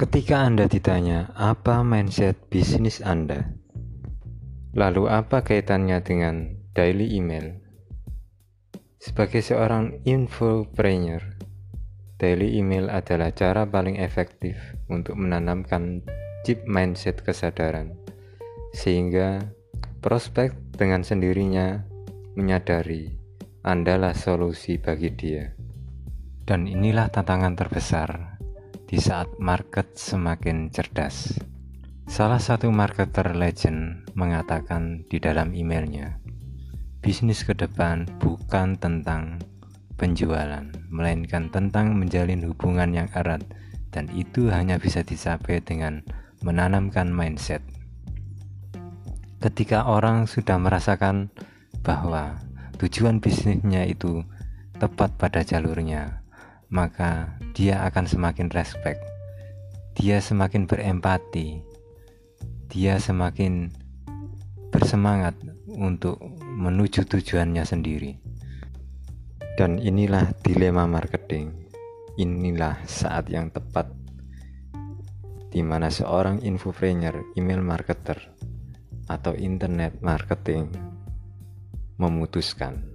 Ketika Anda ditanya apa mindset bisnis Anda, lalu apa kaitannya dengan daily email? Sebagai seorang infopreneur, daily email adalah cara paling efektif untuk menanamkan chip mindset kesadaran, sehingga prospek dengan sendirinya menyadari Andalah solusi bagi dia. Dan inilah tantangan terbesar di saat market semakin cerdas. Salah satu marketer legend mengatakan di dalam emailnya, bisnis ke depan bukan tentang penjualan, melainkan tentang menjalin hubungan yang erat dan itu hanya bisa dicapai dengan menanamkan mindset. Ketika orang sudah merasakan bahwa tujuan bisnisnya itu tepat pada jalurnya, maka dia akan semakin respect. Dia semakin berempati. Dia semakin bersemangat untuk menuju tujuannya sendiri. Dan inilah dilema marketing. Inilah saat yang tepat di mana seorang infopreneur, email marketer, atau internet marketing memutuskan.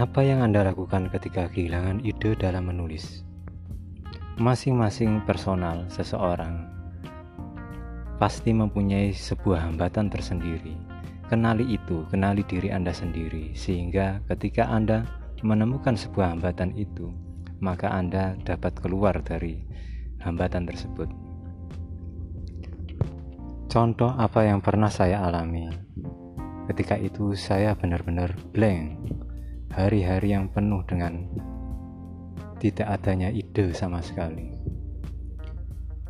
Apa yang Anda lakukan ketika kehilangan ide dalam menulis? Masing-masing personal seseorang pasti mempunyai sebuah hambatan tersendiri. Kenali itu, kenali diri Anda sendiri, sehingga ketika Anda menemukan sebuah hambatan itu, maka Anda dapat keluar dari hambatan tersebut. Contoh apa yang pernah saya alami. Ketika itu saya benar-benar blank. Hari-hari yang penuh dengan tidak adanya ide sama sekali.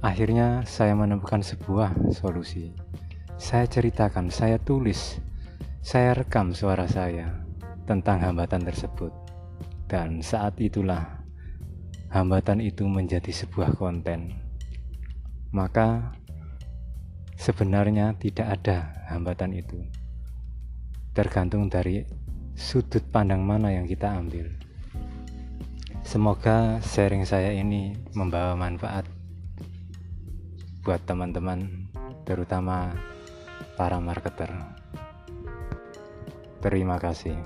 Akhirnya saya menemukan sebuah solusi. Saya ceritakan, saya tulis, saya rekam suara saya tentang hambatan tersebut. Dan saat itulah hambatan itu menjadi sebuah konten, maka sebenarnya tidak ada hambatan itu. Tergantung dari sudut pandang mana yang kita ambil. Semoga sharing saya ini membawa manfaat buat teman-teman, terutama para marketer. Terima kasih.